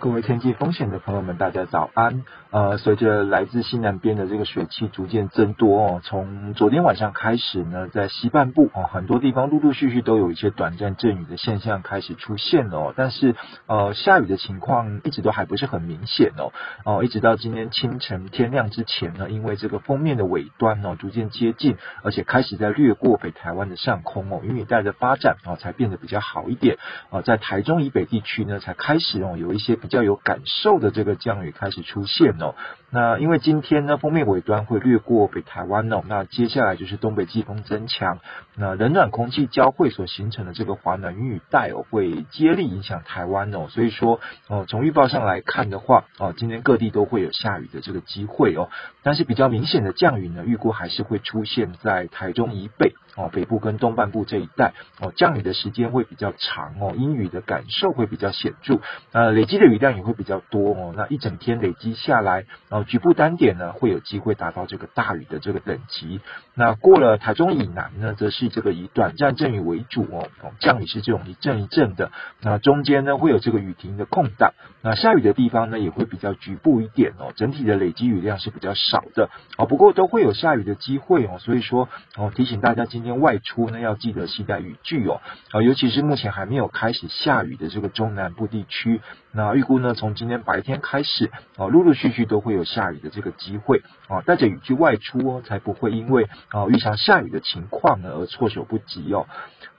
各位天气风险的朋友们，大家早安。呃，随着来自西南边的这个水汽逐渐增多哦，从昨天晚上开始呢，在西半部哦，很多地方陆陆续续都有一些短暂阵雨的现象开始出现哦。但是呃，下雨的情况一直都还不是很明显哦。哦，一直到今天清晨天亮之前呢，因为这个锋面的尾端哦逐渐接近，而且开始在掠过北台湾的上空哦，云雨带的发展哦才变得比较好一点啊，在台中以北地区呢才开始哦有一些比较有感受的这个降雨开始出现哦。那因为今天呢，锋面尾端会掠过北台湾哦，那接下来就是东北季风增强，那冷暖空气交汇所形成的这个华南雨带哦，会接力影响台湾哦。所以说哦，从预报上来看的话哦，今天各地都会有下雨的这个机会哦。但是比较明显的降雨呢，预估还是会出现在台中以北哦，北部跟东半部这一带哦，降雨的时间会比较长哦，阴雨的感受会比较显著，呃，累积的雨量也会比较多哦。那一整天累积下来，然局部单点呢，会有机会达到这个大雨的这个等级。那过了台中以南呢，则是这个以短暂阵雨为主哦，降雨是这种一阵一阵的。那中间呢，会有这个雨停的空档。那下雨的地方呢，也会比较局部一点哦，整体的累积雨量是比较少的哦。不过都会有下雨的机会哦，所以说哦，提醒大家今天外出呢，要记得携带雨具哦。啊，尤其是目前还没有开始下雨的这个中南部地区，那预估呢，从今天白天开始哦，陆陆续续都会有下雨的这个机会啊，带着雨具外出哦，才不会因为哦遇上下雨的情况呢而措手不及哦。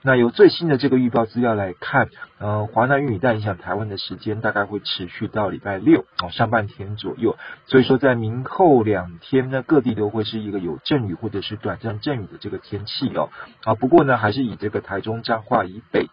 那由最新的这个预报资料来看，呃，华南云雨带影响台湾的时间大概会持续到礼拜六哦上半天左右，所以说在明后两天呢，各地都会是一个有阵雨或者是短暂阵雨的这个天气哦。啊，不过呢，还是以这个台中彰化以北。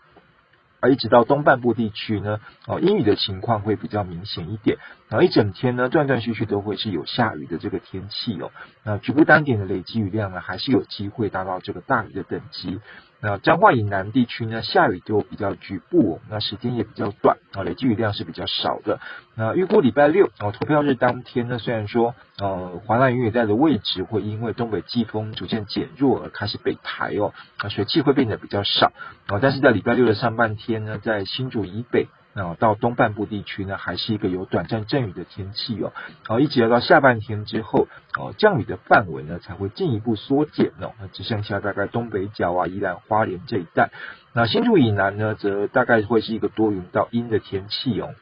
而一直到东半部地区呢，哦，阴雨的情况会比较明显一点，然后一整天呢，断断续续都会是有下雨的这个天气哦。那局部单点的累积雨量呢，还是有机会达到这个大雨的等级。那彰化以南地区呢，下雨就比较局部，那时间也比较短啊，累积雨量是比较少的。那预估礼拜六啊，投票日当天呢，虽然说呃，华南云雨带的位置会因为东北季风逐渐减弱而开始北抬哦，那水汽会变得比较少啊，但是在礼拜六的上半天呢，在新竹以北。那到东半部地区呢，还是一个有短暂阵雨的天气哦。好，一直要到下半天之后，哦，降雨的范围呢才会进一步缩减哦。那只剩下大概东北角啊、宜兰花莲这一带。那新竹以南呢，则大概会是一个多云到阴的天气哦。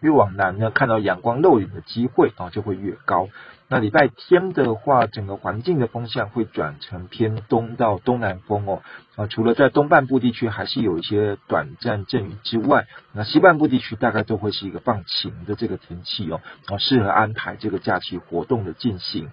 越往南呢，看到阳光露脸的机会啊，就会越高。那礼拜天的话，整个环境的风向会转成偏东到东南风哦。啊，除了在东半部地区还是有一些短暂阵雨之外，那西半部地区大概都会是一个放晴的这个天气哦。啊，适合安排这个假期活动的进行。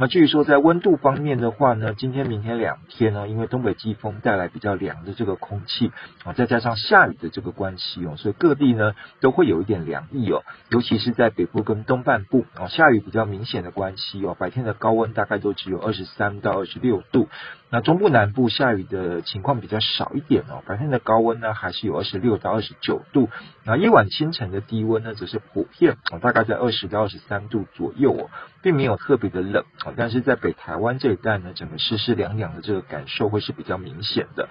那至于说在温度方面的话呢，今天、明天两天呢，因为东北季风带来比较凉的这个空气啊，再加上下雨的这个关系哦，所以各地呢都会有一点凉意哦，尤其是在北部跟东半部啊，下雨比较明显的关系哦，白天的高温大概都只有二十三到二十六度。那中部南部下雨的情况比较少一点哦，白天的高温呢还是有二十六到二十九度，那夜晚清晨的低温呢则是普遍啊，大概在二十到二十三度左右哦，并没有特别的冷啊，但是在北台湾这一带呢，整个湿湿凉凉的这个感受会是比较明显的。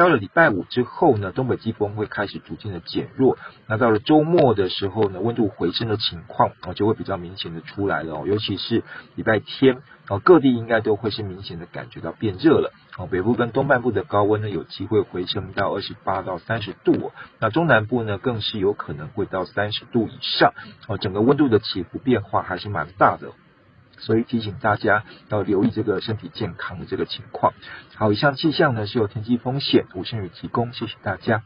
到了礼拜五之后呢，东北季风会开始逐渐的减弱。那到了周末的时候呢，温度回升的情况啊就会比较明显的出来了哦。尤其是礼拜天啊，各地应该都会是明显的感觉到变热了。哦，北部跟东半部的高温呢，有机会回升到二十八到三十度。那中南部呢，更是有可能会到三十度以上。哦，整个温度的起伏变化还是蛮大的。所以提醒大家要留意这个身体健康的这个情况。好，以上气象呢是由天气风险吴先宇提供，谢谢大家。